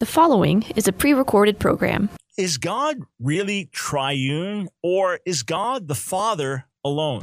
The following is a pre recorded program. Is God really triune, or is God the Father alone?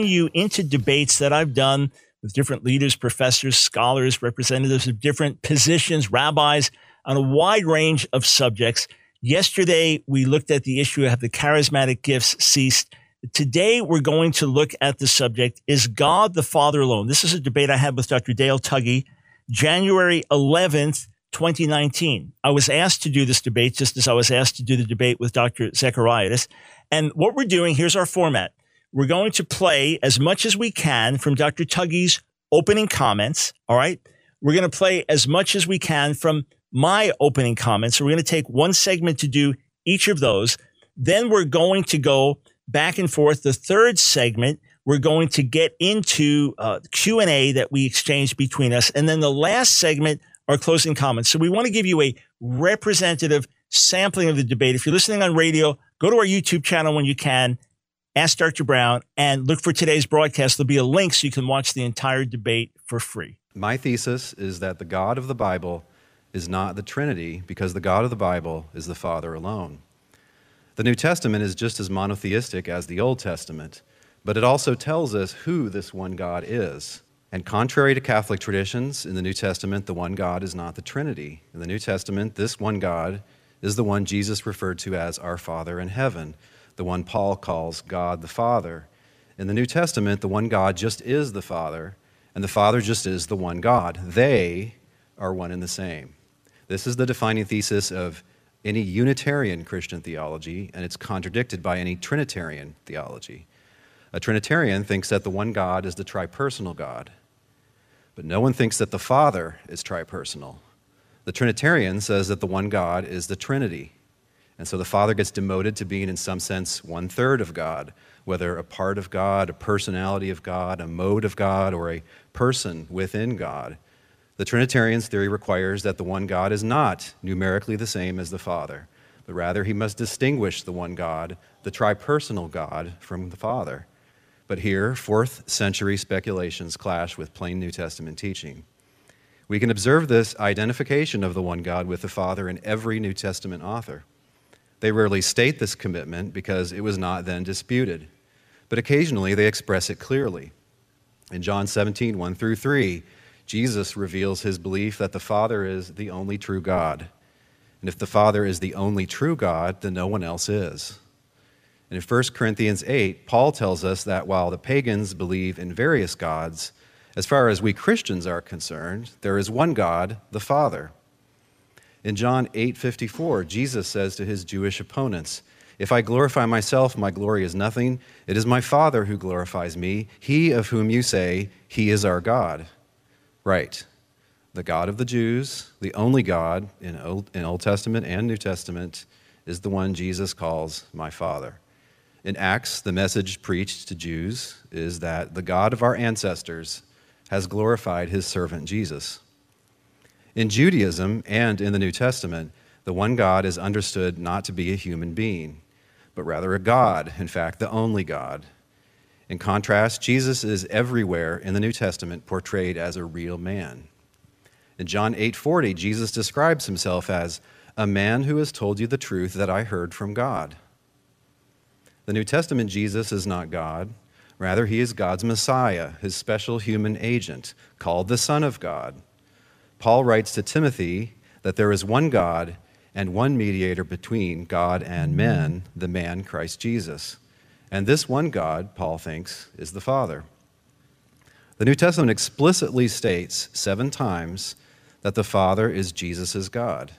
you into debates that I've done with different leaders, professors, scholars, representatives of different positions, rabbis on a wide range of subjects. Yesterday, we looked at the issue of the charismatic gifts ceased. Today, we're going to look at the subject, is God the Father alone? This is a debate I had with Dr. Dale Tuggy, January 11th, 2019. I was asked to do this debate just as I was asked to do the debate with Dr. Zechariadis. And what we're doing, here's our format. We're going to play as much as we can from Dr. Tuggy's opening comments. All right. We're going to play as much as we can from my opening comments. So we're going to take one segment to do each of those. Then we're going to go back and forth. The third segment, we're going to get into uh, Q&A that we exchanged between us. And then the last segment, our closing comments. So we want to give you a representative sampling of the debate. If you're listening on radio, go to our YouTube channel when you can ask Dr. Brown and look for today's broadcast. There'll be a link so you can watch the entire debate for free. My thesis is that the God of the Bible is not the Trinity because the God of the Bible is the Father alone. The New Testament is just as monotheistic as the Old Testament, but it also tells us who this one God is. And contrary to Catholic traditions, in the New Testament, the one God is not the Trinity. In the New Testament, this one God is the one Jesus referred to as our Father in heaven the one Paul calls God the Father. In the New Testament, the one God just is the Father, and the Father just is the one God. They are one and the same. This is the defining thesis of any Unitarian Christian theology, and it's contradicted by any Trinitarian theology. A Trinitarian thinks that the one God is the tripersonal God, but no one thinks that the Father is tripersonal. The Trinitarian says that the one God is the Trinity. And so the Father gets demoted to being, in some sense, one third of God, whether a part of God, a personality of God, a mode of God, or a person within God. The Trinitarian's theory requires that the one God is not numerically the same as the Father, but rather he must distinguish the one God, the tripersonal God, from the Father. But here, fourth century speculations clash with plain New Testament teaching. We can observe this identification of the one God with the Father in every New Testament author. They rarely state this commitment because it was not then disputed, but occasionally they express it clearly. In John 17, 1 through 3, Jesus reveals his belief that the Father is the only true God. And if the Father is the only true God, then no one else is. And in 1 Corinthians 8, Paul tells us that while the pagans believe in various gods, as far as we Christians are concerned, there is one God, the Father. In John 8:54, Jesus says to his Jewish opponents, "If I glorify myself, my glory is nothing. It is my Father who glorifies me, he of whom you say, he is our God." Right. The God of the Jews, the only God in Old, in Old Testament and New Testament, is the one Jesus calls my Father. In Acts, the message preached to Jews is that the God of our ancestors has glorified his servant Jesus. In Judaism and in the New Testament, the one God is understood not to be a human being, but rather a God, in fact, the only God. In contrast, Jesus is everywhere in the New Testament portrayed as a real man. In John 8:40, Jesus describes himself as a man who has told you the truth that I heard from God. The New Testament Jesus is not God, rather he is God's Messiah, his special human agent, called the Son of God Paul writes to Timothy that there is one God and one mediator between God and men, the man Christ Jesus. And this one God, Paul thinks, is the Father. The New Testament explicitly states seven times that the Father is Jesus' God.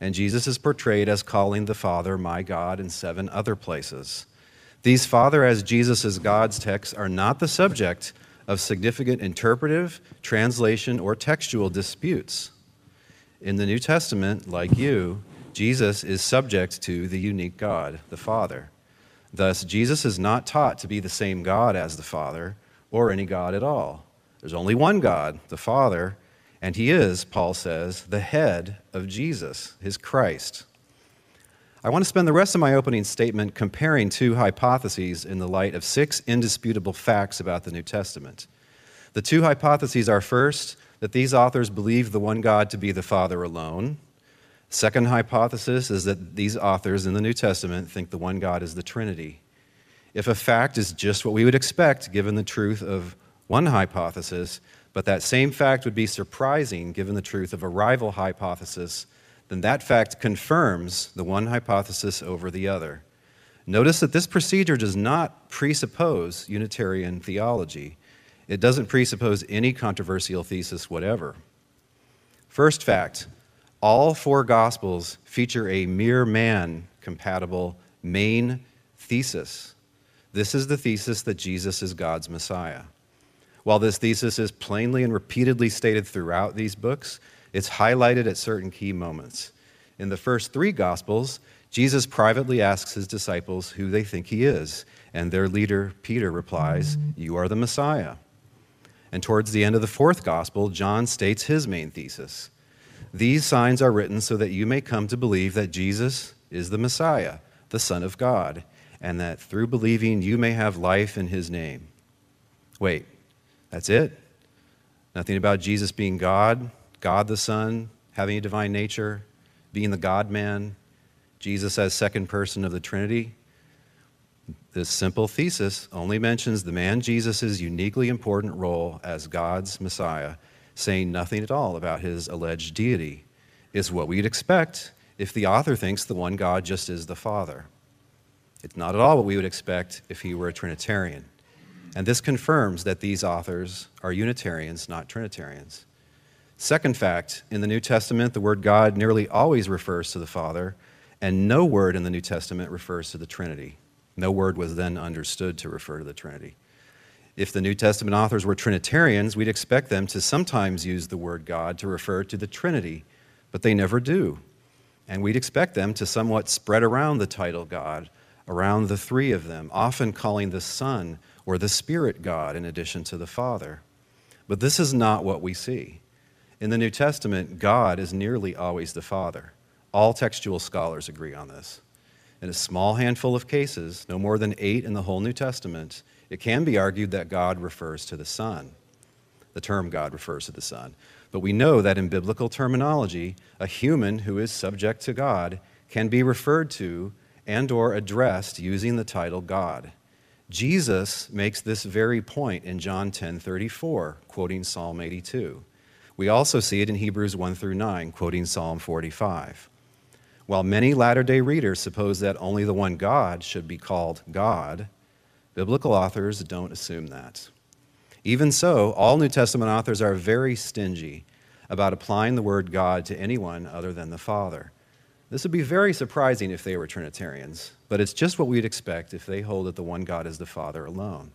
And Jesus is portrayed as calling the Father my God in seven other places. These Father as Jesus' God's texts are not the subject of significant interpretive, translation, or textual disputes. In the New Testament, like you, Jesus is subject to the unique God, the Father. Thus, Jesus is not taught to be the same God as the Father or any God at all. There's only one God, the Father, and he is, Paul says, the head of Jesus, his Christ. I want to spend the rest of my opening statement comparing two hypotheses in the light of six indisputable facts about the New Testament. The two hypotheses are first, that these authors believe the one God to be the Father alone. Second hypothesis is that these authors in the New Testament think the one God is the Trinity. If a fact is just what we would expect given the truth of one hypothesis, but that same fact would be surprising given the truth of a rival hypothesis, then that fact confirms the one hypothesis over the other. Notice that this procedure does not presuppose Unitarian theology. It doesn't presuppose any controversial thesis whatever. First fact all four Gospels feature a mere man compatible main thesis. This is the thesis that Jesus is God's Messiah. While this thesis is plainly and repeatedly stated throughout these books, it's highlighted at certain key moments. In the first three Gospels, Jesus privately asks his disciples who they think he is, and their leader, Peter, replies, You are the Messiah. And towards the end of the fourth Gospel, John states his main thesis These signs are written so that you may come to believe that Jesus is the Messiah, the Son of God, and that through believing you may have life in his name. Wait, that's it? Nothing about Jesus being God, God the Son, having a divine nature, being the God man, Jesus as second person of the Trinity. This simple thesis only mentions the man Jesus' uniquely important role as God's Messiah, saying nothing at all about his alleged deity. Is what we'd expect if the author thinks the one God just is the Father. It's not at all what we would expect if he were a Trinitarian. And this confirms that these authors are Unitarians, not Trinitarians. Second fact in the New Testament, the word God nearly always refers to the Father, and no word in the New Testament refers to the Trinity. No word was then understood to refer to the Trinity. If the New Testament authors were Trinitarians, we'd expect them to sometimes use the word God to refer to the Trinity, but they never do. And we'd expect them to somewhat spread around the title God, around the three of them, often calling the Son or the Spirit God in addition to the Father. But this is not what we see. In the New Testament, God is nearly always the Father. All textual scholars agree on this. In a small handful of cases, no more than eight in the whole New Testament, it can be argued that God refers to the Son. The term God refers to the Son. But we know that in biblical terminology, a human who is subject to God can be referred to and or addressed using the title God. Jesus makes this very point in John 10:34, quoting Psalm 82. We also see it in Hebrews 1 through 9, quoting Psalm 45. While many latter-day readers suppose that only the one God should be called God, biblical authors don't assume that. Even so, all New Testament authors are very stingy about applying the word God to anyone other than the Father. This would be very surprising if they were Trinitarians, but it's just what we'd expect if they hold that the one God is the Father alone.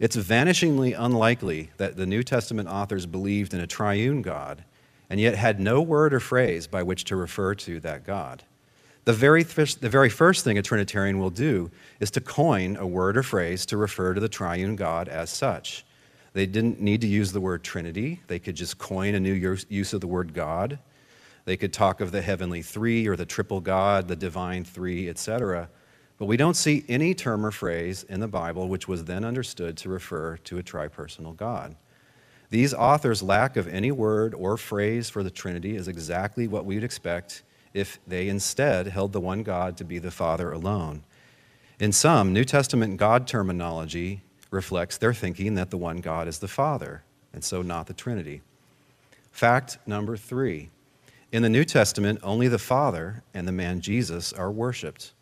It's vanishingly unlikely that the New Testament authors believed in a triune God and yet had no word or phrase by which to refer to that God. The very, the very first thing a Trinitarian will do is to coin a word or phrase to refer to the triune God as such. They didn't need to use the word Trinity, they could just coin a new use of the word God. They could talk of the heavenly three or the triple God, the divine three, etc. But we don't see any term or phrase in the Bible which was then understood to refer to a tripersonal God. These authors' lack of any word or phrase for the Trinity is exactly what we'd expect if they instead held the one God to be the Father alone. In some, New Testament God terminology reflects their thinking that the one God is the Father, and so not the Trinity. Fact number three in the New Testament, only the Father and the man Jesus are worshiped.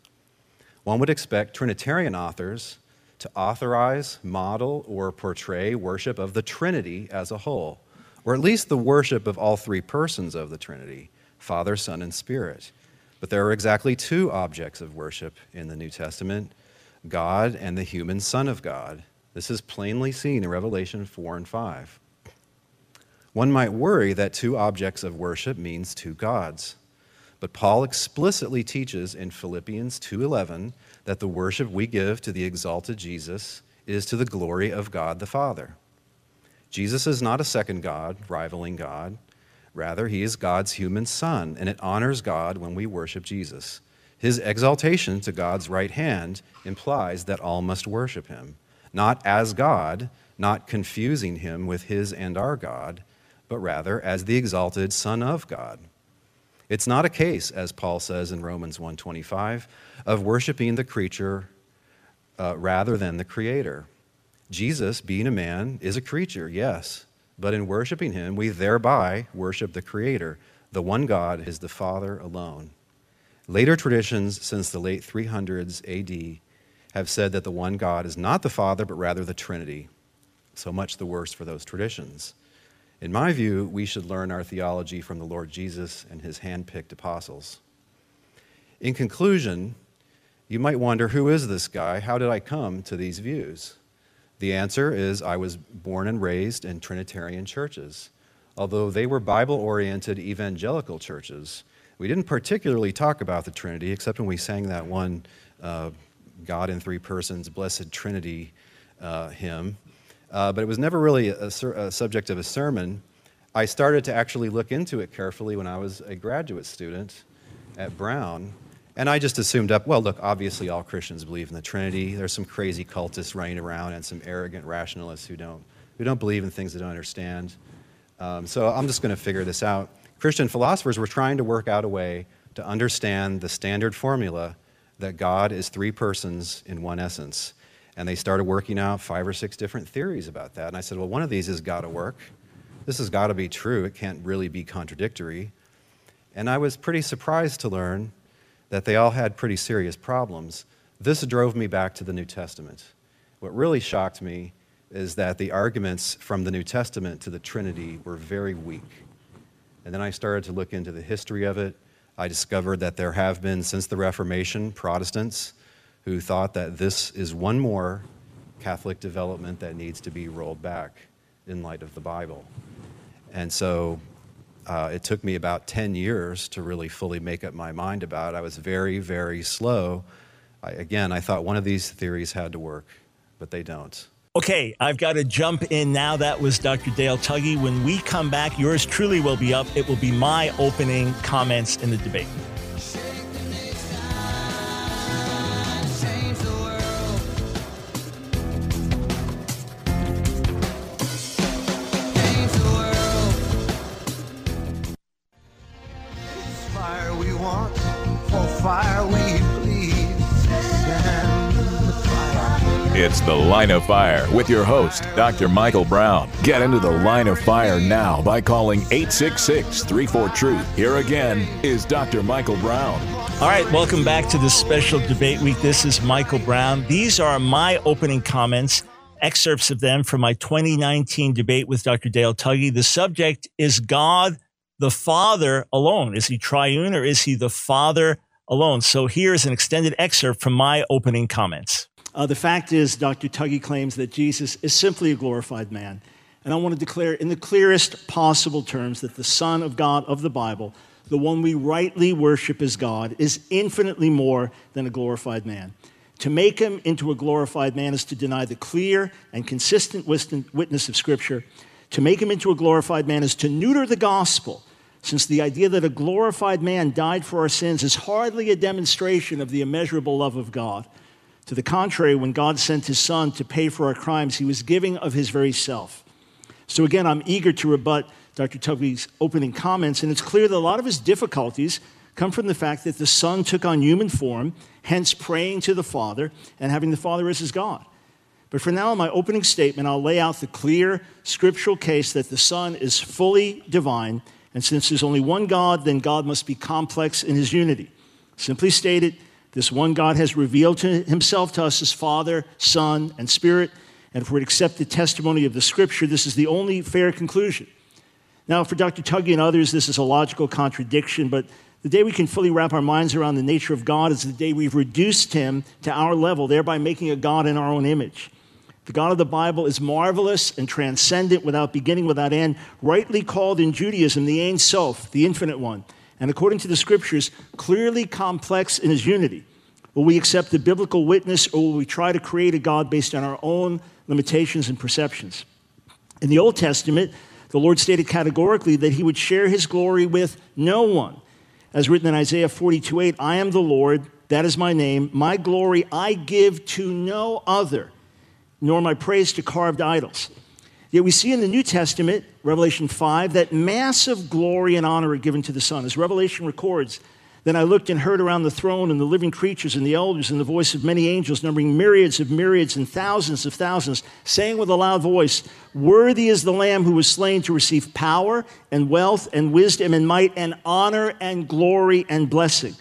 One would expect Trinitarian authors to authorize, model, or portray worship of the Trinity as a whole, or at least the worship of all three persons of the Trinity Father, Son, and Spirit. But there are exactly two objects of worship in the New Testament God and the human Son of God. This is plainly seen in Revelation 4 and 5. One might worry that two objects of worship means two gods. But Paul explicitly teaches in Philippians 2:11 that the worship we give to the exalted Jesus is to the glory of God the Father. Jesus is not a second God, rivaling God. Rather, he is God's human son, and it honors God when we worship Jesus. His exaltation to God's right hand implies that all must worship him, not as God, not confusing him with his and our God, but rather as the exalted Son of God. It's not a case, as Paul says in Romans 1:25, of worshiping the creature uh, rather than the creator. Jesus, being a man, is a creature, yes, but in worshiping him, we thereby worship the creator. The one God is the Father alone. Later traditions since the late 300s AD have said that the one God is not the Father, but rather the Trinity. So much the worse for those traditions. In my view, we should learn our theology from the Lord Jesus and his handpicked apostles. In conclusion, you might wonder who is this guy? How did I come to these views? The answer is I was born and raised in Trinitarian churches. Although they were Bible oriented evangelical churches, we didn't particularly talk about the Trinity, except when we sang that one uh, God in three persons, Blessed Trinity uh, hymn. Uh, but it was never really a, a, subject of a sermon. I started to actually look into it carefully when I was a graduate student at Brown. And I just assumed up, well, look, obviously all Christians believe in the Trinity. There's some crazy cultists running around and some arrogant rationalists who don't, who don't believe in things they don't understand. Um, so I'm just going to figure this out. Christian philosophers were trying to work out a way to understand the standard formula that God is three persons in one essence. And they started working out five or six different theories about that. And I said, well, one of these has got to work. This has got to be true. It can't really be contradictory. And I was pretty surprised to learn that they all had pretty serious problems. This drove me back to the New Testament. What really shocked me is that the arguments from the New Testament to the Trinity were very weak. And then I started to look into the history of it. I discovered that there have been, since the Reformation, Protestants who thought that this is one more Catholic development that needs to be rolled back in light of the Bible. And so uh, it took me about 10 years to really fully make up my mind about it. I was very, very slow. I, again, I thought one of these theories had to work, but they don't. Okay, I've got to jump in now. That was Dr. Dale Tuggy. When we come back, yours truly will be up. It will be my opening comments in the debate. Fire with your host, Dr. Michael Brown. Get into the line of fire now by calling 866 34 Truth. Here again is Dr. Michael Brown. All right, welcome back to this special debate week. This is Michael Brown. These are my opening comments, excerpts of them from my 2019 debate with Dr. Dale Tuggy. The subject is God the Father alone. Is he triune or is he the Father alone? So here's an extended excerpt from my opening comments. Uh, the fact is, Dr. Tuggy claims that Jesus is simply a glorified man. And I want to declare in the clearest possible terms that the Son of God of the Bible, the one we rightly worship as God, is infinitely more than a glorified man. To make him into a glorified man is to deny the clear and consistent witness of Scripture. To make him into a glorified man is to neuter the gospel, since the idea that a glorified man died for our sins is hardly a demonstration of the immeasurable love of God. To the contrary, when God sent his son to pay for our crimes, he was giving of his very self. So again, I'm eager to rebut Dr. Tuggy's opening comments, and it's clear that a lot of his difficulties come from the fact that the son took on human form, hence praying to the Father and having the Father as his God. But for now, in my opening statement, I'll lay out the clear scriptural case that the Son is fully divine, and since there's only one God, then God must be complex in his unity. Simply stated, this one God has revealed to himself to us as Father, Son, and Spirit. And if we're accept the testimony of the Scripture, this is the only fair conclusion. Now, for Dr. Tuggy and others, this is a logical contradiction, but the day we can fully wrap our minds around the nature of God is the day we've reduced him to our level, thereby making a God in our own image. The God of the Bible is marvelous and transcendent, without beginning, without end, rightly called in Judaism the Ein Sof, the infinite one, and according to the scriptures, clearly complex in his unity. Will we accept the biblical witness or will we try to create a God based on our own limitations and perceptions? In the Old Testament, the Lord stated categorically that he would share his glory with no one. As written in Isaiah 42 8, I am the Lord, that is my name. My glory I give to no other, nor my praise to carved idols. Yet we see in the New Testament, Revelation 5, that massive glory and honor are given to the Son. As Revelation records, then I looked and heard around the throne and the living creatures and the elders and the voice of many angels, numbering myriads of myriads and thousands of thousands, saying with a loud voice, Worthy is the Lamb who was slain to receive power and wealth and wisdom and might and honor and glory and blessing.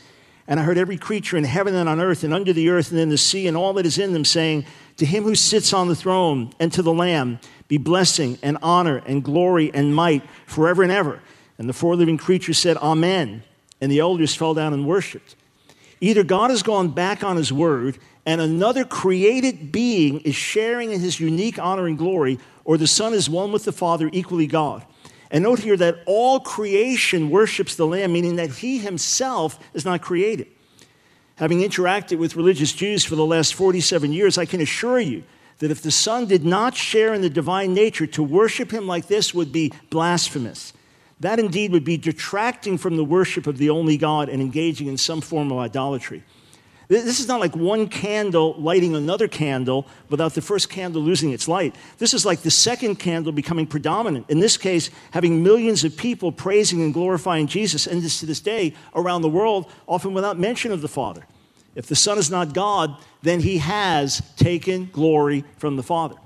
And I heard every creature in heaven and on earth and under the earth and in the sea and all that is in them saying, To him who sits on the throne and to the Lamb be blessing and honor and glory and might forever and ever. And the four living creatures said, Amen and the elders fell down and worshiped. Either God has gone back on his word and another created being is sharing in his unique honor and glory, or the Son is one with the Father, equally God. And note here that all creation worships the Lamb, meaning that he himself is not created. Having interacted with religious Jews for the last 47 years, I can assure you that if the Son did not share in the divine nature, to worship him like this would be blasphemous that indeed would be detracting from the worship of the only God and engaging in some form of idolatry. This is not like one candle lighting another candle without the first candle losing its light. This is like the second candle becoming predominant. In this case, having millions of people praising and glorifying Jesus, and this to this day around the world, often without mention of the Father. If the Son is not God, then he has taken glory from the Father.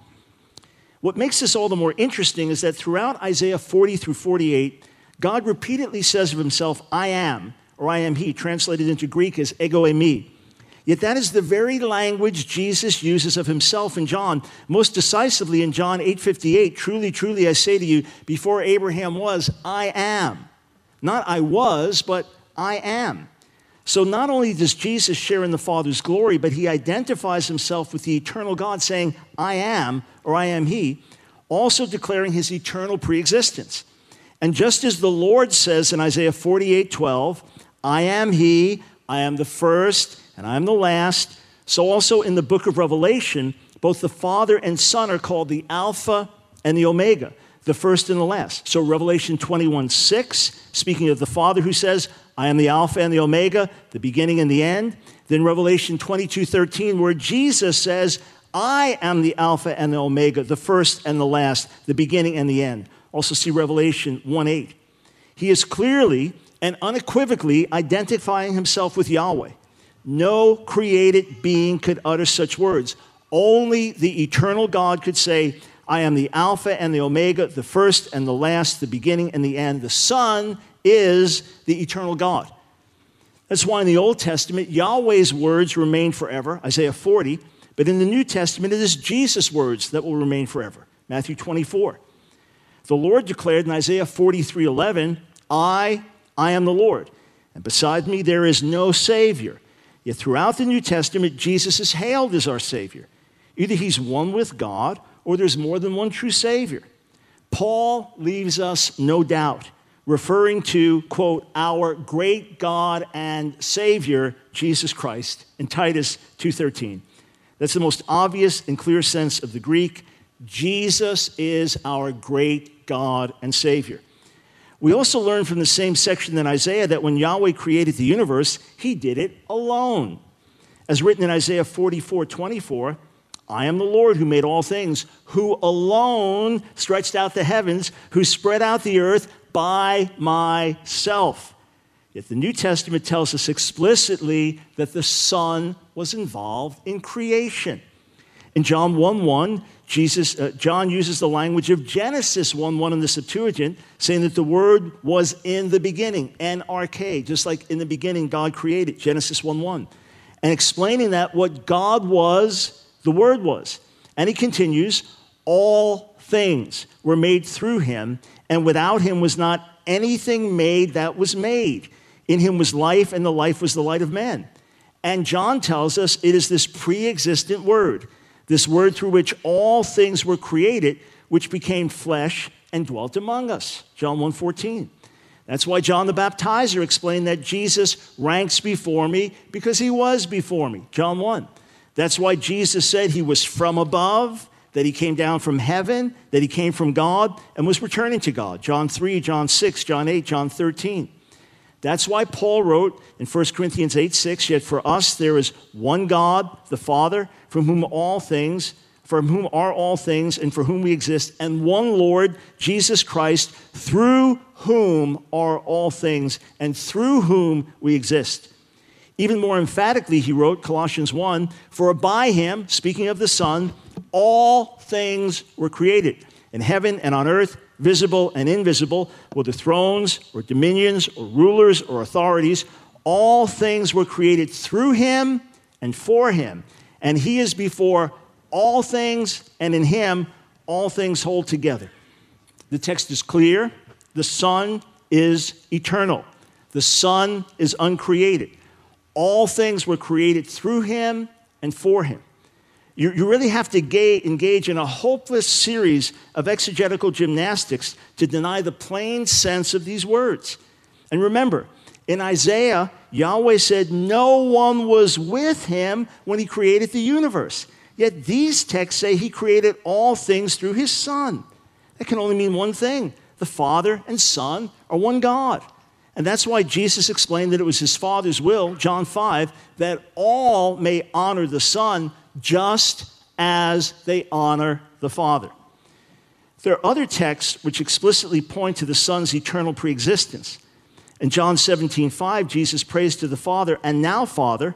What makes this all the more interesting is that throughout Isaiah 40 through 48, God repeatedly says of himself, I am, or I am he, translated into Greek as ego eimi. Yet that is the very language Jesus uses of himself in John, most decisively in John 8:58, truly truly I say to you, before Abraham was, I am. Not I was, but I am. So not only does Jesus share in the Father's glory, but he identifies himself with the eternal God, saying, I am, or I am he, also declaring his eternal preexistence. And just as the Lord says in Isaiah 48 12, I am he, I am the first, and I am the last, so also in the book of Revelation, both the Father and Son are called the Alpha and the Omega, the first and the last. So Revelation 21 6, speaking of the Father who says, I am the Alpha and the Omega, the beginning and the end. Then Revelation 22 13, where Jesus says, I am the Alpha and the Omega, the first and the last, the beginning and the end. Also see Revelation 1 8. He is clearly and unequivocally identifying himself with Yahweh. No created being could utter such words. Only the eternal God could say, I am the Alpha and the Omega, the first and the last, the beginning and the end. The Son is the eternal God. That's why in the Old Testament, Yahweh's words remain forever, Isaiah 40, but in the New Testament, it is Jesus' words that will remain forever, Matthew 24. The Lord declared in Isaiah 43 11, I, I am the Lord, and beside me there is no Savior. Yet throughout the New Testament, Jesus is hailed as our Savior. Either he's one with God or there's more than one true Savior. Paul leaves us no doubt referring to, quote, our great God and Savior, Jesus Christ, in Titus 2.13. That's the most obvious and clear sense of the Greek. Jesus is our great God and Savior. We also learn from the same section in Isaiah that when Yahweh created the universe, he did it alone. As written in Isaiah 44 24, I am the Lord who made all things, who alone stretched out the heavens, who spread out the earth by myself. Yet the New Testament tells us explicitly that the Son was involved in creation. In John 1 1, Jesus, uh, John uses the language of Genesis 1 1 in the Septuagint, saying that the Word was in the beginning, en arche, just like in the beginning God created, Genesis 1 1. And explaining that what God was, the Word was. And he continues, all things were made through him, and without him was not anything made that was made. In him was life, and the life was the light of men. And John tells us it is this pre existent word this word through which all things were created, which became flesh and dwelt among us. John 1:14. That's why John the Baptizer explained that Jesus ranks before me because he was before me. John 1. That's why Jesus said he was from above, that he came down from heaven, that he came from God and was returning to God. John 3, John 6, John 8, John 13. That's why Paul wrote in 1 Corinthians 8 6, yet for us there is one God, the Father, from whom all things, from whom are all things, and for whom we exist, and one Lord, Jesus Christ, through whom are all things, and through whom we exist. Even more emphatically, he wrote, Colossians 1 For by him, speaking of the Son, all things were created, in heaven and on earth visible and invisible, whether thrones or dominions or rulers or authorities, all things were created through him and for him. And he is before all things, and in him all things hold together. The text is clear. The Son is eternal, the Son is uncreated. All things were created through him and for him. You, you really have to ga- engage in a hopeless series of exegetical gymnastics to deny the plain sense of these words. And remember, in Isaiah, Yahweh said no one was with him when he created the universe. Yet these texts say he created all things through his Son. That can only mean one thing the Father and Son are one God. And that's why Jesus explained that it was his Father's will, John 5, that all may honor the Son just as they honor the Father. There are other texts which explicitly point to the Son's eternal preexistence. In John 17, 5, Jesus prays to the Father, And now, Father,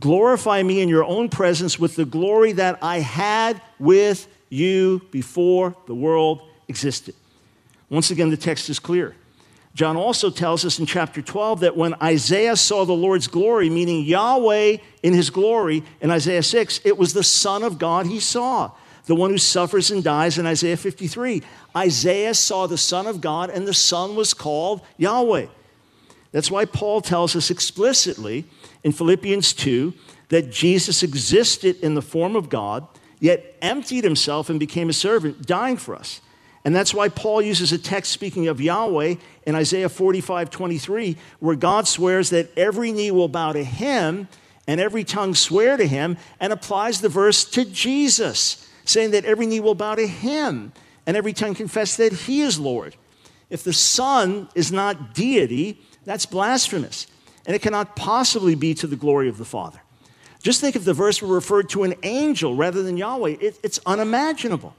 glorify me in your own presence with the glory that I had with you before the world existed. Once again, the text is clear. John also tells us in chapter 12 that when Isaiah saw the Lord's glory, meaning Yahweh in his glory, in Isaiah 6, it was the Son of God he saw, the one who suffers and dies in Isaiah 53. Isaiah saw the Son of God, and the Son was called Yahweh. That's why Paul tells us explicitly in Philippians 2 that Jesus existed in the form of God, yet emptied himself and became a servant, dying for us. And that's why Paul uses a text speaking of Yahweh in Isaiah 45 23, where God swears that every knee will bow to him and every tongue swear to him, and applies the verse to Jesus, saying that every knee will bow to him and every tongue confess that he is Lord. If the Son is not deity, that's blasphemous, and it cannot possibly be to the glory of the Father. Just think if the verse were referred to an angel rather than Yahweh, it, it's unimaginable.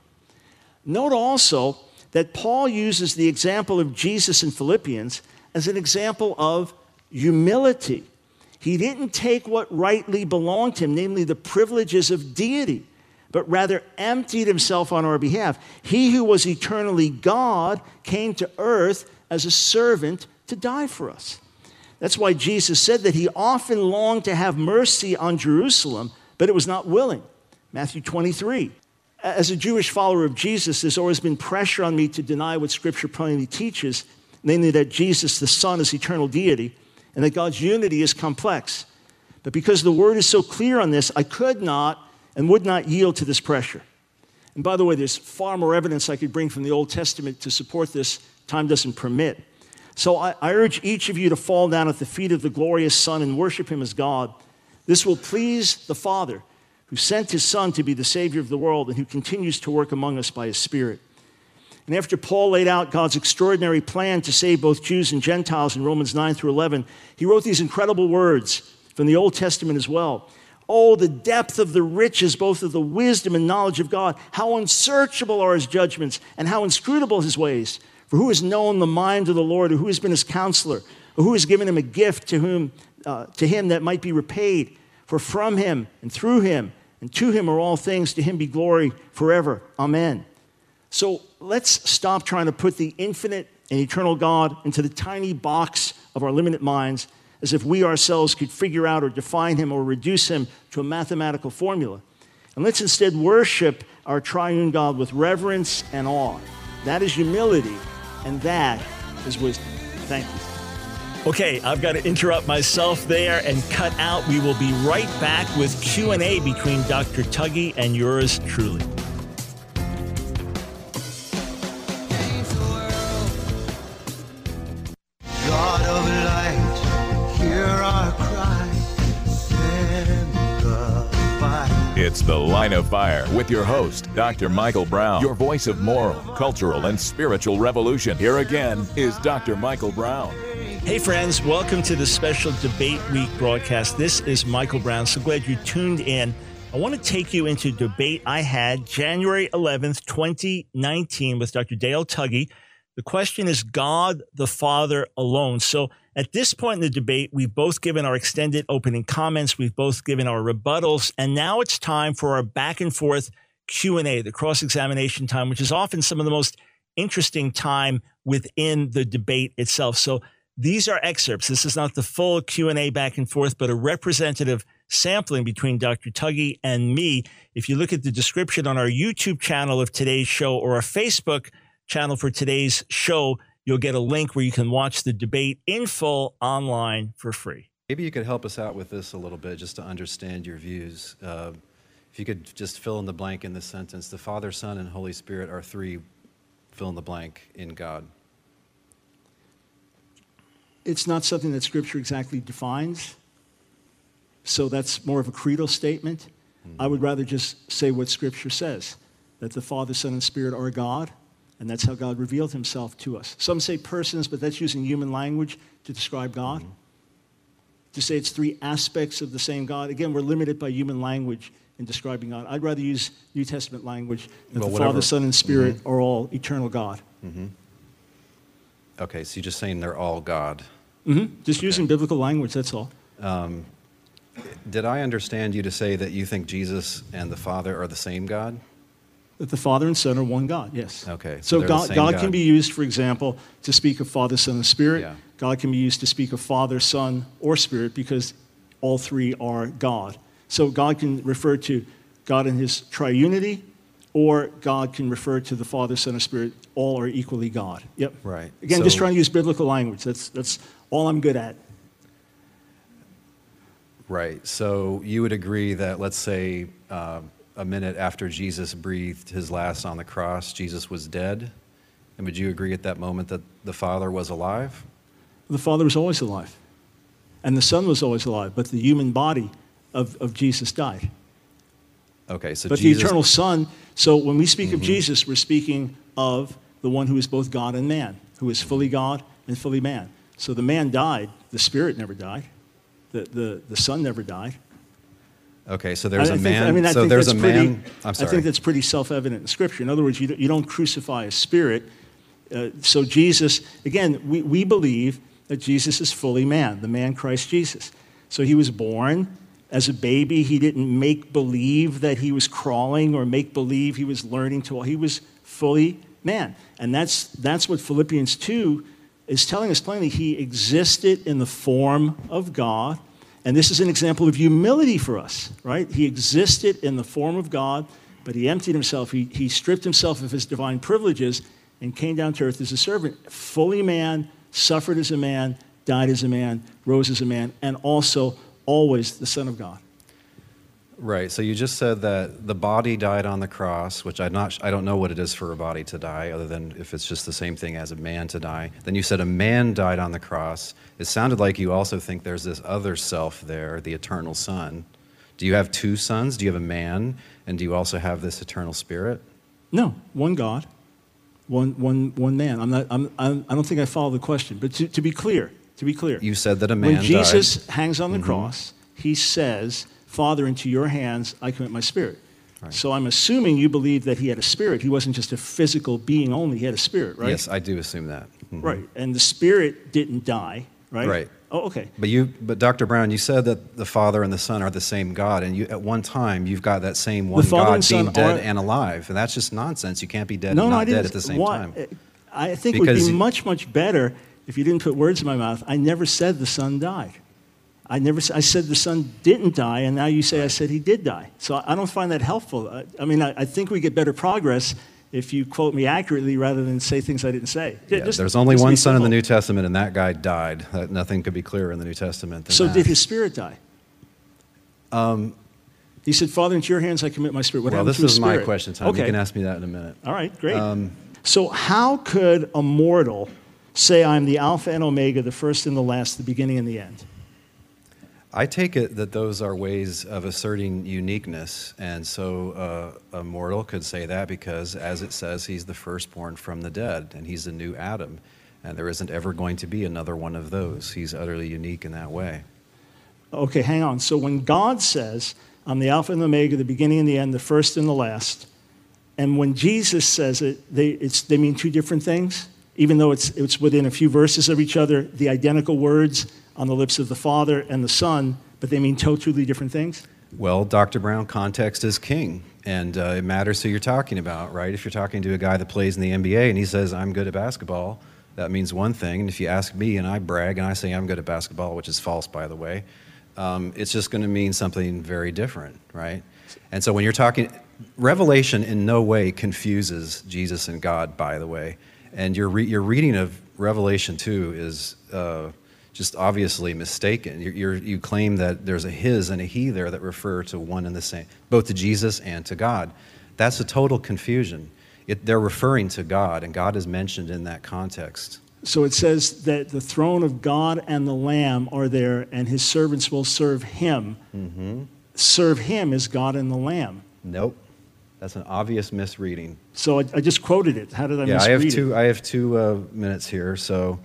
Note also that Paul uses the example of Jesus in Philippians as an example of humility. He didn't take what rightly belonged to him, namely the privileges of deity, but rather emptied himself on our behalf. He who was eternally God came to earth as a servant to die for us. That's why Jesus said that he often longed to have mercy on Jerusalem, but it was not willing. Matthew 23. As a Jewish follower of Jesus, there's always been pressure on me to deny what Scripture plainly teaches, namely that Jesus, the Son, is eternal deity and that God's unity is complex. But because the Word is so clear on this, I could not and would not yield to this pressure. And by the way, there's far more evidence I could bring from the Old Testament to support this. Time doesn't permit. So I, I urge each of you to fall down at the feet of the glorious Son and worship Him as God. This will please the Father who sent his Son to be the Savior of the world and who continues to work among us by his Spirit. And after Paul laid out God's extraordinary plan to save both Jews and Gentiles in Romans 9 through 11, he wrote these incredible words from the Old Testament as well. Oh, the depth of the riches, both of the wisdom and knowledge of God. How unsearchable are his judgments, and how inscrutable his ways. For who has known the mind of the Lord, or who has been his counselor, or who has given him a gift to, whom, uh, to him that might be repaid? For from him and through him and to him are all things, to him be glory forever. Amen. So let's stop trying to put the infinite and eternal God into the tiny box of our limited minds as if we ourselves could figure out or define him or reduce him to a mathematical formula. And let's instead worship our triune God with reverence and awe. That is humility, and that is wisdom. Thank you. Okay, I've got to interrupt myself there and cut out. We will be right back with Q&A between Dr. Tuggy and yours truly. God of light, hear our cry. Send the fire. It's The Line of Fire with your host, Dr. Michael Brown, your voice of moral, cultural, and spiritual revolution. Here again is Dr. Michael Brown. Hey, friends, welcome to the special Debate Week broadcast. This is Michael Brown. So glad you tuned in. I want to take you into debate I had January 11th, 2019, with Dr. Dale Tuggy. The question is God the Father alone. So at this point in the debate, we've both given our extended opening comments, we've both given our rebuttals, and now it's time for our back and forth Q&A, the cross-examination time, which is often some of the most interesting time within the debate itself. So these are excerpts. This is not the full Q&A back and forth, but a representative sampling between Dr. Tuggy and me. If you look at the description on our YouTube channel of today's show or our Facebook channel for today's show, you'll get a link where you can watch the debate in full online for free. Maybe you could help us out with this a little bit just to understand your views. Uh, if you could just fill in the blank in this sentence the Father, Son, and Holy Spirit are three fill in the blank in God. It's not something that Scripture exactly defines. So that's more of a creedal statement. I would rather just say what Scripture says that the Father, Son, and Spirit are God, and that's how God revealed himself to us. Some say persons, but that's using human language to describe God. Mm-hmm. To say it's three aspects of the same God. Again, we're limited by human language in describing God. I'd rather use New Testament language that Well, the whatever- Father, Son, and Spirit mm-hmm. are all eternal God. Mm-hmm. Okay, so you're just saying they're all God. Mm-hmm. Just using biblical language, that's all. Did I understand you to say that you think Jesus and the Father are the same God? That the Father and Son are one God, yes. Okay, so So God, God God. can be used, for example, to speak of Father, Son, and Spirit. Yeah. God can be used to speak of Father, Son, or Spirit because all three are God. So God can refer to God in his triunity, or God can refer to the Father, Son, and Spirit. All are equally God. Yep. Right. Again, just trying to use biblical language. That's, that's all I'm good at. Right. So you would agree that, let's say, uh, a minute after Jesus breathed his last on the cross, Jesus was dead? And would you agree at that moment that the Father was alive? The Father was always alive, and the Son was always alive, but the human body of, of Jesus died. Okay, so But Jesus, the eternal Son, so when we speak of Jesus, we're speaking of the one who is both God and man, who is fully God and fully man. So the man died, the Spirit never died, the, the, the Son never died. Okay, so there's I a think- man. I mean, I so think there's a that's pretty, man. I'm sorry. I think that's pretty self evident in Scripture. In other words, you don't, you don't crucify a spirit. Uh, so Jesus, again, we, we believe that Jesus is fully man, the man Christ Jesus. So he was born as a baby. He didn't make believe that he was crawling or make believe he was learning to. walk. He was fully man. And that's, that's what Philippians 2 is telling us plainly. He existed in the form of God. And this is an example of humility for us, right? He existed in the form of God, but he emptied himself. He, he stripped himself of his divine privileges and came down to earth as a servant, fully man, suffered as a man, died as a man, rose as a man, and also always the Son of God. Right. So you just said that the body died on the cross, which I'm not. I don't know what it is for a body to die, other than if it's just the same thing as a man to die. Then you said a man died on the cross. It sounded like you also think there's this other self there, the eternal Son. Do you have two sons? Do you have a man, and do you also have this eternal Spirit? No, one God, one, one, one man. I'm not, I'm, I'm, I don't think I follow the question, but to, to be clear, to be clear. You said that a man when Jesus died. Mm-hmm. hangs on the cross, he says, Father, into your hands I commit my spirit. Right. So I'm assuming you believe that he had a spirit. He wasn't just a physical being only, he had a spirit, right? Yes, I do assume that. Mhm. Right. And the spirit didn't die, right? Right. Oh, okay. But you, but Dr. Brown, you said that the Father and the Son are the same God, and you at one time you've got that same one God being dead are- and alive, and that's just nonsense. You can't be dead No, and not didn't. dead at the same why- time. I think it would be much, much better if you didn't put words in my mouth. I never said the son died. I never. I said the son didn't die, and now you say I said he did die. So I don't find that helpful. I, I mean, I, I think we get better progress if you quote me accurately rather than say things I didn't say. Yeah, Just- there's only one son in the. New Testament, and that guy died. That- Nothing could be clearer in the New Testament than So that. did his spirit die? Um, he said, Father, into your hands I commit my spirit. What well, this is my question time. Okay. You can ask me that in a minute. All right, great. Um, so, how could a mortal say, I'm the Alpha and Omega, the first and the last, the beginning and the end? I take it that those are ways of asserting uniqueness, and so uh, a mortal could say that because, as it says, he's the firstborn from the dead, and he's a new Adam, and there isn't ever going to be another one of those. He's utterly unique in that way. Okay, hang on. So, when God says, I'm the Alpha and the Omega, the beginning and the end, the first and the last, and when Jesus says it, they, it's, they mean two different things, even though it's, it's within a few verses of each other, the identical words on the lips of the Father and the Son, but they mean totally different things? Well, Dr. Brown, context is king, and uh, it matters who you're talking about, right? If you're talking to a guy that plays in the NBA and he says, I'm good at basketball, that means one thing. And if you ask me and I brag and I say I'm good at basketball, which is false, by the way, um, it's just going to mean something very different, right? And so when you're talking, Revelation in no way confuses Jesus and God, by the way. And your, re- your reading of Revelation 2 is uh, just obviously mistaken. You're, you're, you claim that there's a his and a he there that refer to one and the same, both to Jesus and to God. That's a total confusion. It, they're referring to God, and God is mentioned in that context. So it says that the throne of God and the Lamb are there, and his servants will serve him. Serve him as God and the Lamb. Nope. That's an obvious misreading. So I, I just quoted it. How did I yeah, I misread have it? two. I have two uh, minutes here. So,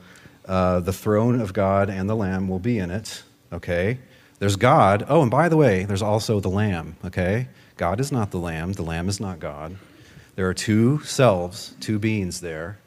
uh, the throne of God and the Lamb will be in it. Okay. There's God. Oh, and by the way, there's also the Lamb. Okay. God is not the Lamb. The Lamb is not God. There are two selves, two beings there,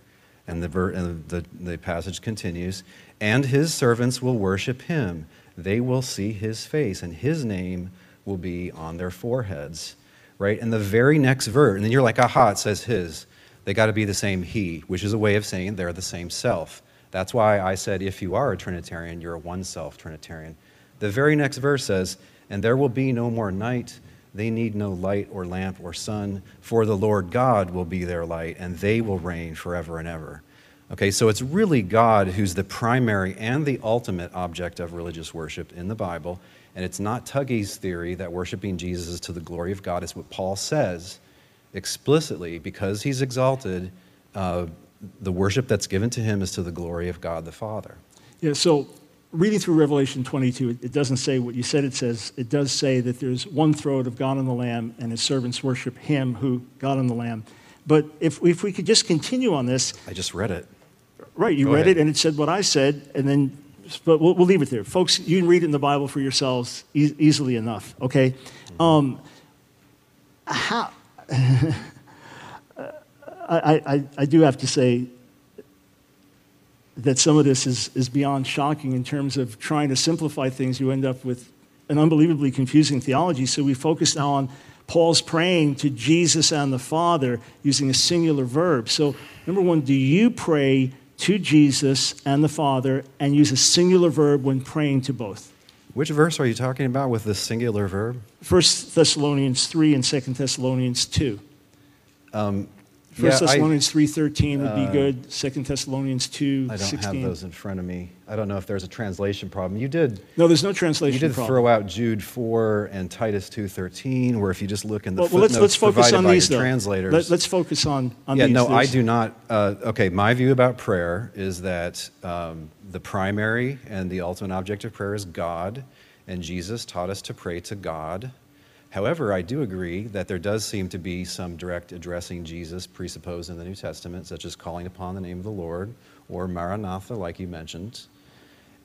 and the ver- and the, the passage continues. And his servants will worship him. They will see his face, and his name will be on their foreheads. Right? And the very next verse, and then you're like, aha, it says his. They got to be the same he, which is a way of saying they're the same self. That's why I said if you are a Trinitarian, you're a one self Trinitarian. The very next verse says, And there will be no more night. They need no light or lamp or sun, for the Lord God will be their light, and they will reign forever and ever. Okay, so it's really God who's the primary and the ultimate object of religious worship in the Bible. And it's not Tuggy's theory that worshiping Jesus is to the glory of God. It's what Paul says explicitly because he's exalted. Uh, the worship that's given to him is to the glory of God the Father. Yeah, so reading through Revelation 22, it, it doesn't say what you said it says. It does say that there's one throne of God and the Lamb, and his servants worship him who, God and the Lamb. But if, if we could just continue on this, I just read it. right, you Go read ahead. it and it said what I said, and then, but we'll, we'll leave it there. Folks, you can read it in the Bible for yourselves e- easily enough, okay? Um, how, I, I, I do have to say that some of this is, is beyond shocking in terms of trying to simplify things. You end up with an unbelievably confusing theology. So we focus now on Paul's praying to Jesus and the Father using a singular verb. So, number one, do you pray to Jesus and the Father and use a singular verb when praying to both? Which verse are you talking about with this singular verb? 1 Thessalonians 3 and 2 Thessalonians 2. Um, 1 yeah, Thessalonians 3.13 would be uh, good. 2 Thessalonians 2, I don't 16. have those in front of me. I don't know if there's a translation problem. You did. No, there's no translation. You did problem. throw out Jude 4 and Titus 2:13, where if you just look in the Well, well, let's, footnotes let's focus provided on by these, your though. translators. Let, us focus on, on yeah, these. no, I do not. Uh, okay, my view about prayer is that um, the primary and the ultimate object of prayer is God, and Jesus taught us to pray to God. However, I do agree that there does seem to be some direct addressing Jesus presupposed in the New Testament, such as calling upon the name of the Lord or Maranatha, like you mentioned.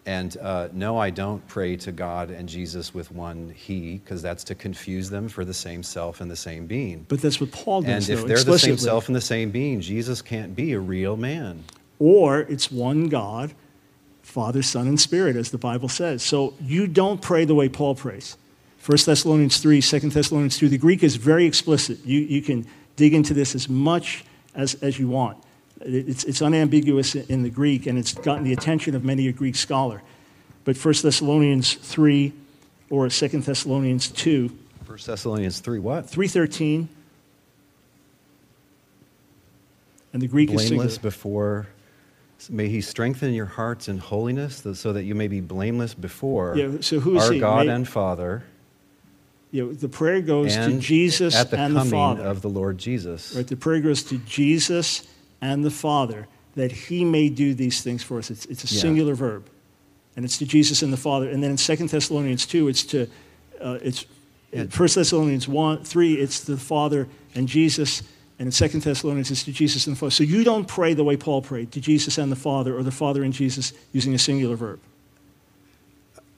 And uh, no, I don't pray to God and Jesus with one He, because that's to confuse them for the same self and the same being. But that's what Paul does. And if though, they're the same self and the same being, Jesus can't be a real man. Or it's one God, Father, Son, and Spirit, as the Bible says. So you don't pray the way Paul prays. 1 Thessalonians 3, 2 Thessalonians 2. The Greek is very explicit. You, you can dig into this as much as, as you want. It's, it's unambiguous in the Greek, and it's gotten the attention of many a Greek scholar. But 1 Thessalonians 3 or 2 Thessalonians 2, 1 Thessalonians 3 what? 313 And the Greek is blameless before. May he strengthen your hearts in holiness, so that you may be blameless before Yeah, so who is our he? God May- and Father, You know, the prayer goes to Jesus at the and the coming Father. of the Lord Jesus. Right, the prayer goes to Jesus and the Father that He may do these things for us. It's, it's a Yeah. singular verb, and it's to Jesus and the Father. And then in 2 Thessalonians 2, it's to uh, it's Yeah. 1 Thessalonians 1, 3, it's the Father and Jesus. And in 2 Thessalonians, it's to Jesus and the Father. So you don't pray the way Paul prayed, to Jesus and the Father, or the Father and Jesus using a singular verb.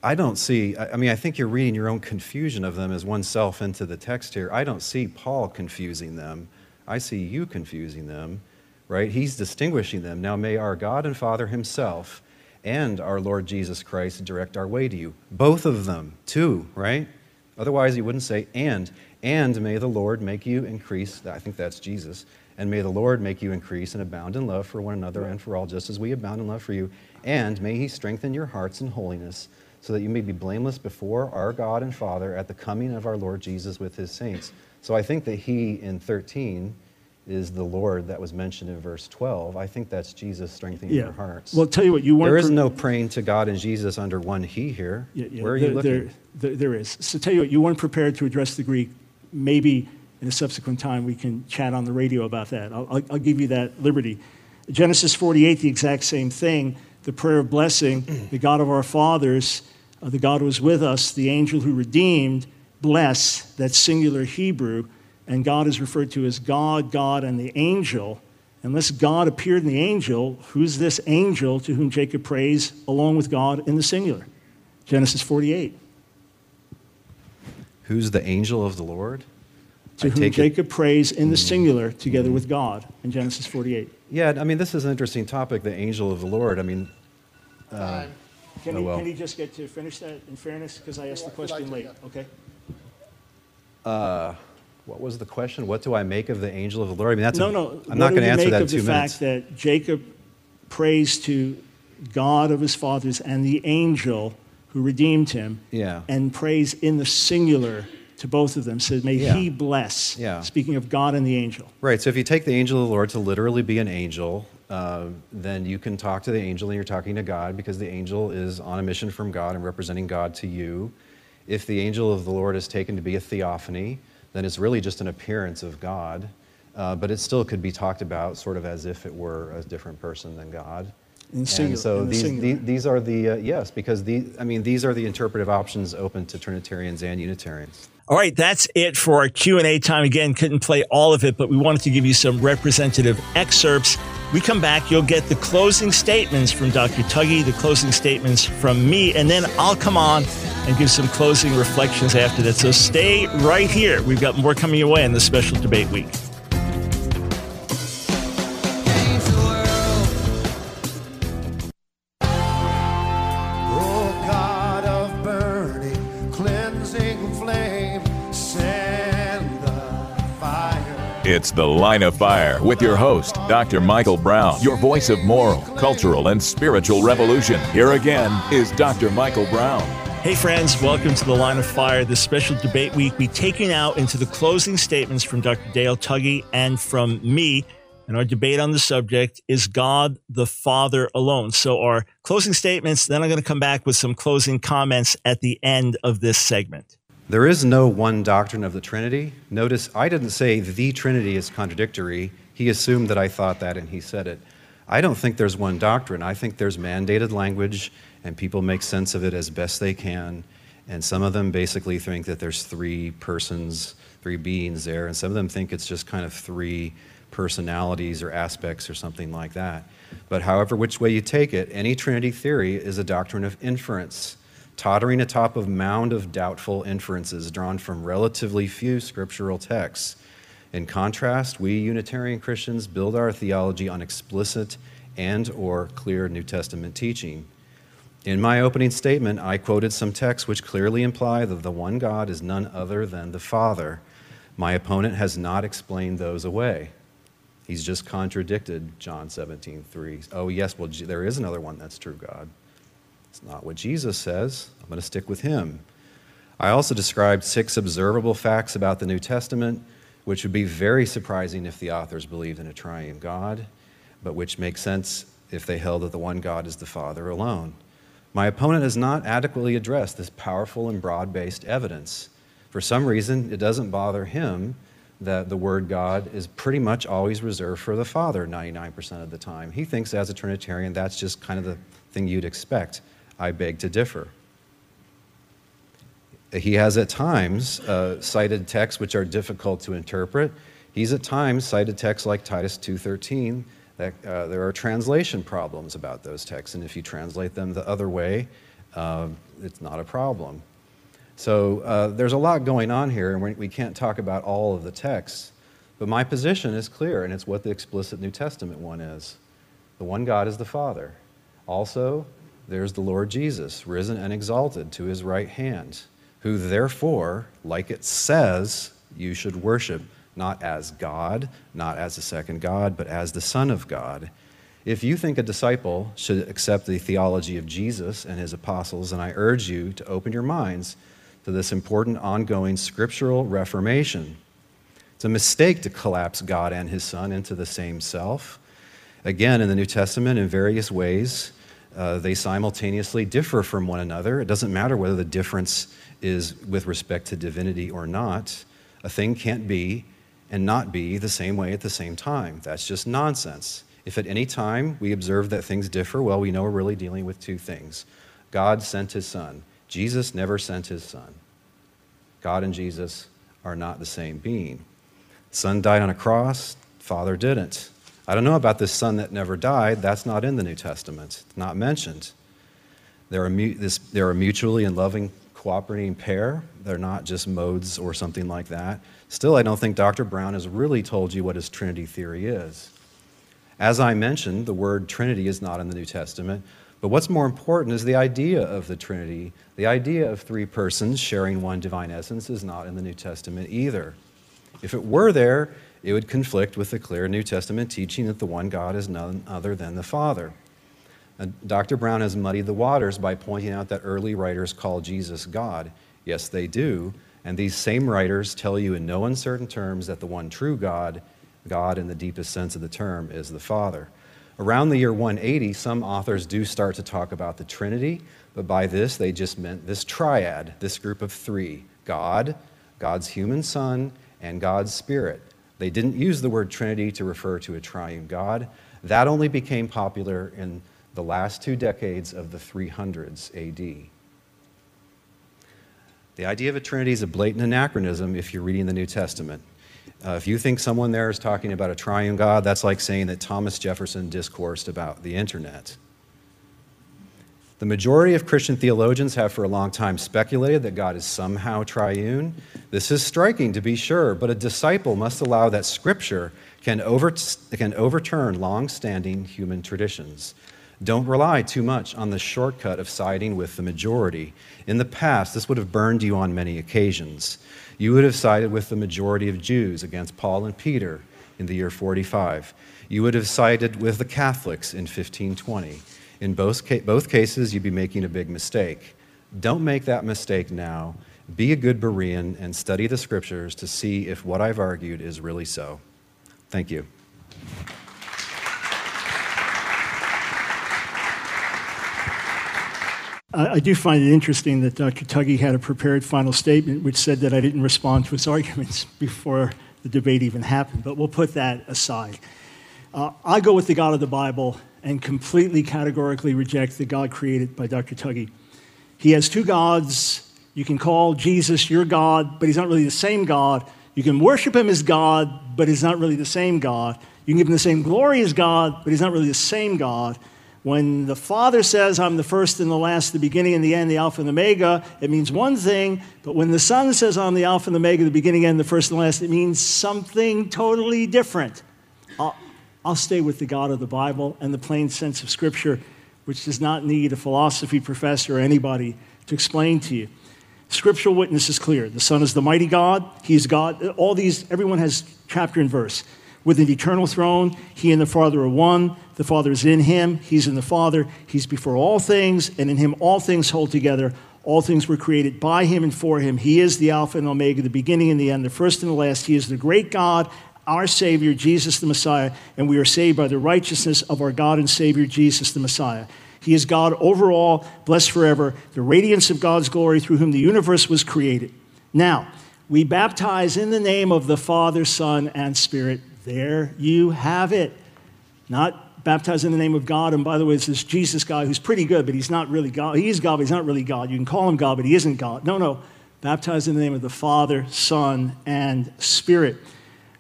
I don't see, I I mean, I think you're reading your own confusion of them as oneself into the text here. I don't see Paul confusing them. I see you confusing them, right? He's distinguishing them. Now, may our God and Father Himself and our Lord Jesus Christ direct our way to you. Both of them, too, right? Otherwise, he wouldn't say, and. And may the Lord make you increase, I think that's Jesus, and may the Lord make you increase and abound in love for one another and for all, just as we abound in love for you. And may he strengthen your hearts in holiness, so that you may be blameless before our God and Father at the coming of our Lord Jesus with his saints. So I think that he in 13 is the Lord that was mentioned in verse 12. I think that's Jesus strengthening your hearts. Well, tell you what, you weren't. there is no praying to God and Jesus under one he here. Yeah, yeah, Where are there, you looking? There, there, there is. So tell you what, you weren't prepared to address the Greek. Maybe in a subsequent time we can chat on the radio about that. I'll, I'll, I'll give you that liberty. Genesis 48, the exact same thing. The prayer of blessing, the God of our fathers, uh, the God who was with us, the angel who redeemed, bless, that singular Hebrew, and God is referred to as God, God, and the angel. Unless God appeared in the angel, who's this angel to whom Jacob prays along with God in the singular? Genesis 48. Who's the angel of the Lord? to I whom take it- Jacob prays in the hmm. singular together with hmm. God in Genesis 48. Yeah, I mean, this is an interesting topic, the angel of the Lord. I mean, uh, Can, Oh, he, well. can he just get to finish that in fairness? Because I asked the question late. Okay. Uh, what was the question? What do I make of the angel of the Lord? I mean, that's No, a, no. I'm not going to answer make that in of two the minutes. fact that Jacob prays to God of his fathers and the angel who redeemed him Yeah. and prays in the singular to both of them, says, May Yeah. he bless. Yeah. Speaking of God and the angel. Right. So if you take the angel of the Lord to literally be an angel, uh, then you can talk to the angel and you're talking to God because the angel is on a mission from God and representing God to you. If the angel of the Lord is taken to be a theophany, then it's really just an appearance of God, uh, but it still could be talked about sort of as if it were a different person than God. And so in the these, these are the, uh, yes, because the, I mean, these are the interpretive options open to Trinitarians and Unitarians. All right, that's it for our Q&A time. Again, couldn't play all of it, but we wanted to give you some representative excerpts. We come back, you'll get the closing statements from Dr. Tuggy, the closing statements from me, and then I'll come on and give some closing reflections after that. So stay right here. We've got more coming your way in this special debate week. It's The Line of Fire with your host, Dr. Michael Brown, your voice of moral, cultural, and spiritual revolution. Here again is Dr. Michael Brown. Hey, friends, welcome to the Line of Fire, this special debate week. We take you now into the closing statements from Dr. Dale Tuggy and from me. And our debate on the subject is God the Father alone. So, our closing statements, then I'm going to come back with some closing comments at the end of this segment. There is no one doctrine of the Trinity. Notice I didn't say the Trinity is contradictory. He assumed that I thought that and he said it. I don't think there's one doctrine. I think there's mandated language and people make sense of it as best they can. And some of them basically think that there's three persons, three beings there, and some of them think it's just kind of three personalities or aspects or something like that. But however, which way you take it, any Trinity theory is a doctrine of inference tottering atop a mound of doubtful inferences drawn from relatively few scriptural texts. In contrast, we Unitarian Christians build our theology on explicit and or clear New Testament teaching. In my opening statement, I quoted some texts which clearly imply that the one God is none other than the Father. My opponent has not explained those away. He's just contradicted John 17, 3. Oh, yes, well, there is another one that's true God. It's not what Jesus says. I'm going to stick with him. I also described six observable facts about the New Testament which would be very surprising if the authors believed in a triune God, but which makes sense if they held that the one God is the Father alone. My opponent has not adequately addressed this powerful and broad based evidence. For some reason, it doesn't bother him that the word God is pretty much always reserved for the Father 99% of the time. He thinks, as a Trinitarian, that's just kind of the thing you'd expect. I beg to differ. He has at times uh, cited texts which are difficult to interpret. He's at times cited texts like Titus 2:13 that uh, there are translation problems about those texts, and if you translate them the other way, uh, it's not a problem. So uh, there's a lot going on here, and we, we can't talk about all of the texts. But my position is clear, and it's what the explicit New Testament one is. The one God is the Father. Also, there's the Lord Jesus, risen and exalted to his right hand, who therefore, like it says, you should worship, not as God, not as a second God, but as the Son of God. If you think a disciple should accept the theology of Jesus and his apostles, then I urge you to open your minds to this important ongoing scriptural reformation. It's a mistake to collapse God and his Son into the same self. Again, in the New Testament, in various ways, uh, they simultaneously differ from one another. It doesn't matter whether the difference is with respect to divinity or not. A thing can't be and not be the same way at the same time. That's just nonsense. If at any time we observe that things differ, well, we know we're really dealing with two things God sent his Son. Jesus never sent his Son. God and Jesus are not the same being. Son died on a cross, Father didn't. I don't know about this son that never died. That's not in the New Testament, it's not mentioned. They're a, this, they're a mutually and loving cooperating pair. They're not just modes or something like that. Still, I don't think Dr. Brown has really told you what his Trinity theory is. As I mentioned, the word Trinity is not in the New Testament, but what's more important is the idea of the Trinity. The idea of three persons sharing one divine essence is not in the New Testament either. If it were there, it would conflict with the clear New Testament teaching that the one God is none other than the Father. Uh, and Dr. Brown has muddied the waters by pointing out that early writers call Jesus God. Yes, they do. And these same writers tell you in no uncertain terms that the one true God, God in the deepest sense of the term, is the Father. Around the year 180, some authors do start to talk about the Trinity, but by this they just meant this triad, this group of three God, God's human Son, and God's Spirit. They didn't use the word Trinity to refer to a triune God. That only became popular in the last two decades of the 300s AD. The idea of a Trinity is a blatant anachronism if you're reading the New Testament. Uh, if you think someone there is talking about a triune God, that's like saying that Thomas Jefferson discoursed about the internet. The majority of Christian theologians have for a long time speculated that God is somehow triune. This is striking, to be sure, but a disciple must allow that Scripture can, over, can overturn long standing human traditions. Don't rely too much on the shortcut of siding with the majority. In the past, this would have burned you on many occasions. You would have sided with the majority of Jews against Paul and Peter in the year 45. You would have sided with the Catholics in 1520. In both, ca- both cases, you'd be making a big mistake. Don't make that mistake now. Be a good Berean and study the scriptures to see if what I've argued is really so. Thank you. I do find it interesting that Dr. Tuggy had a prepared final statement which said that I didn't respond to his arguments before the debate even happened, but we'll put that aside. Uh, I go with the God of the Bible and completely categorically reject the God created by Dr. Tuggy. He has two gods. You can call Jesus your God, but he's not really the same God. You can worship him as God, but he's not really the same God. You can give him the same glory as God, but he's not really the same God. When the Father says, I'm the first and the last, the beginning and the end, the Alpha and the Omega, it means one thing. But when the Son says, I'm the Alpha and the Omega, the beginning and the first and the last, it means something totally different. I'll, I'll stay with the God of the Bible and the plain sense of Scripture, which does not need a philosophy professor or anybody to explain to you. Scriptural witness is clear. The Son is the mighty God. He is God. All these, everyone has chapter and verse. With an eternal throne, he and the Father are one. The Father is in him, he's in the Father. He's before all things, and in him all things hold together. All things were created by him and for him. He is the Alpha and Omega, the beginning and the end, the first and the last. He is the great God, our Savior, Jesus the Messiah, and we are saved by the righteousness of our God and Savior, Jesus the Messiah. He is God over all, blessed forever, the radiance of God's glory through whom the universe was created. Now, we baptize in the name of the Father, Son, and Spirit. There you have it. Not baptized in the name of God. And by the way, it's this Jesus guy who's pretty good, but he's not really God. He is God, but he's not really God. You can call him God, but he isn't God. No, no. Baptized in the name of the Father, Son, and Spirit.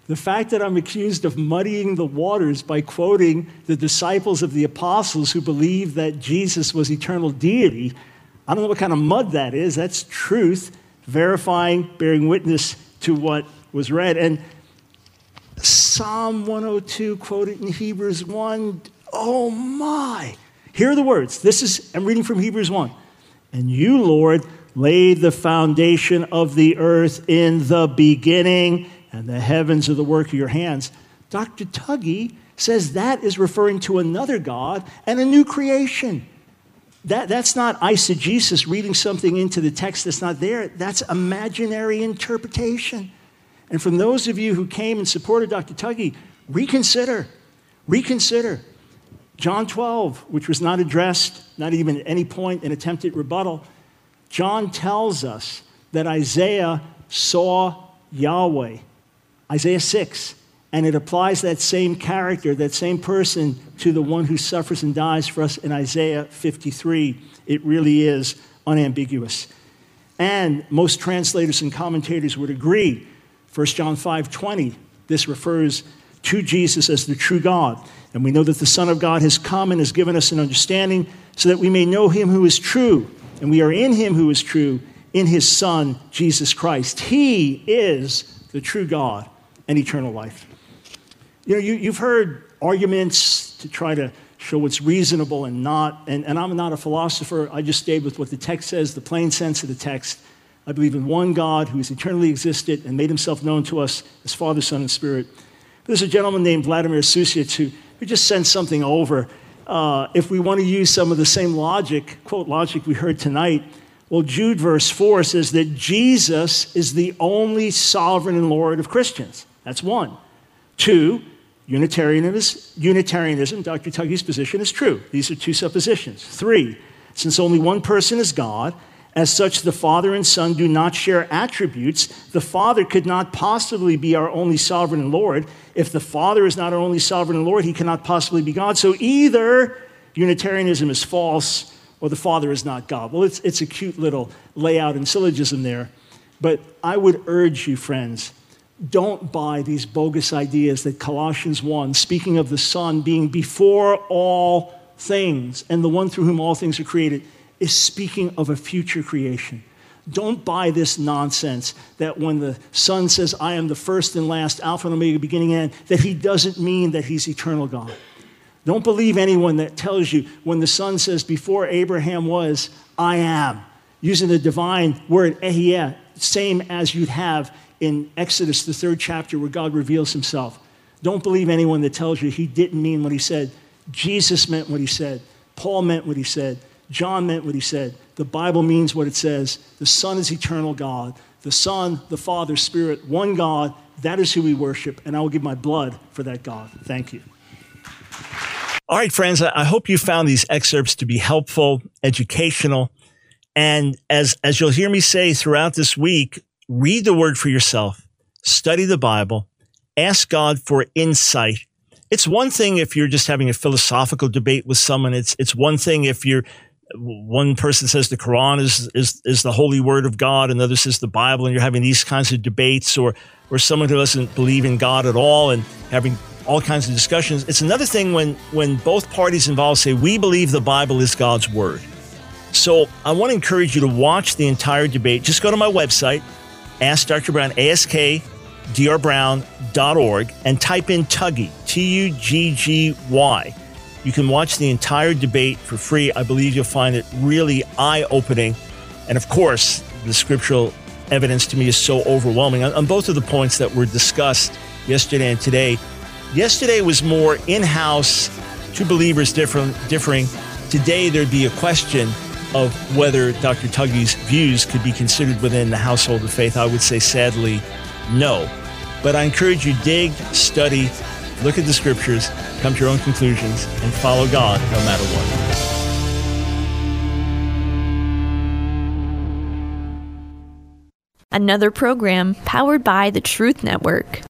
The fact that I'm accused of muddying the waters by quoting the disciples of the apostles who believed that Jesus was eternal deity, I don't know what kind of mud that is. That's truth, verifying, bearing witness to what was read. And Psalm 102, quoted in Hebrews 1, oh my. Here are the words. This is, I'm reading from Hebrews 1. And you, Lord, laid the foundation of the earth in the beginning, and the heavens are the work of your hands. Dr. Tuggy says that is referring to another God and a new creation. That, that's not eisegesis, reading something into the text that's not there. That's imaginary interpretation. And from those of you who came and supported Dr. Tuggy, reconsider, reconsider. John 12, which was not addressed, not even at any point in attempted rebuttal, John tells us that Isaiah saw Yahweh. Isaiah 6. And it applies that same character, that same person, to the one who suffers and dies for us in Isaiah 53. It really is unambiguous. And most translators and commentators would agree 1 John 5 20, this refers to Jesus as the true God. And we know that the Son of God has come and has given us an understanding so that we may know him who is true. And we are in him who is true, in his Son, Jesus Christ. He is the true God and eternal life. You know, you, have heard arguments to try to show what's reasonable and not, and, and I'm not a philosopher. I just stayed with what the text says, the plain sense of the text. I believe in one God who has eternally existed and made himself known to us as Father, Son, and Spirit. There's a gentleman named Vladimir Susic who, who just sent something over. Uh, if we want to use some of the same logic, quote, logic we heard tonight, well, Jude verse 4 says that Jesus is the only sovereign and Lord of Christians. That's one. Two, Unitarianism, Unitarianism, Dr. Tuggy's position is true. These are two suppositions. Three, since only one person is God, as such, the Father and Son do not share attributes. The Father could not possibly be our only sovereign Lord. If the Father is not our only sovereign Lord, he cannot possibly be God. So either Unitarianism is false or the Father is not God. Well, it's, it's a cute little layout and syllogism there. But I would urge you, friends, don't buy these bogus ideas that Colossians 1, speaking of the Son being before all things and the one through whom all things are created is speaking of a future creation. Don't buy this nonsense that when the Son says, I am the first and last, Alpha and Omega, beginning and end, that he doesn't mean that he's eternal God. Don't believe anyone that tells you when the Son says, Before Abraham was, I am, using the divine word ehyeh, same as you'd have in Exodus, the third chapter, where God reveals himself. Don't believe anyone that tells you he didn't mean what he said. Jesus meant what he said. Paul meant what he said. John meant what he said. The Bible means what it says. The Son is eternal God. The Son, the Father, Spirit, one God. That is who we worship, and I will give my blood for that God. Thank you. All right, friends, I hope you found these excerpts to be helpful, educational, and as, as you'll hear me say throughout this week, read the word for yourself, study the Bible, ask God for insight. It's one thing if you're just having a philosophical debate with someone. It's, it's one thing if you're one person says the Quran is, is, is the holy word of God, another says the Bible, and you're having these kinds of debates, or, or someone who doesn't believe in God at all and having all kinds of discussions. It's another thing when, when both parties involved say, We believe the Bible is God's word. So I want to encourage you to watch the entire debate. Just go to my website, Ask Dr. Brown, askdrbrown.org, and type in Tuggy, T U G G Y you can watch the entire debate for free. I believe you'll find it really eye opening. And of course, the scriptural evidence to me is so overwhelming on, on, both of the points that were discussed yesterday and today. Yesterday was more in house, two believers differing. Today, there'd be a question of whether Dr. Tuggy's views could be considered within the household of faith, I would say sadly, no. But I encourage you dig, study, look at the scriptures, come to your own conclusions, and follow God no matter what. Another program powered by the Truth Network.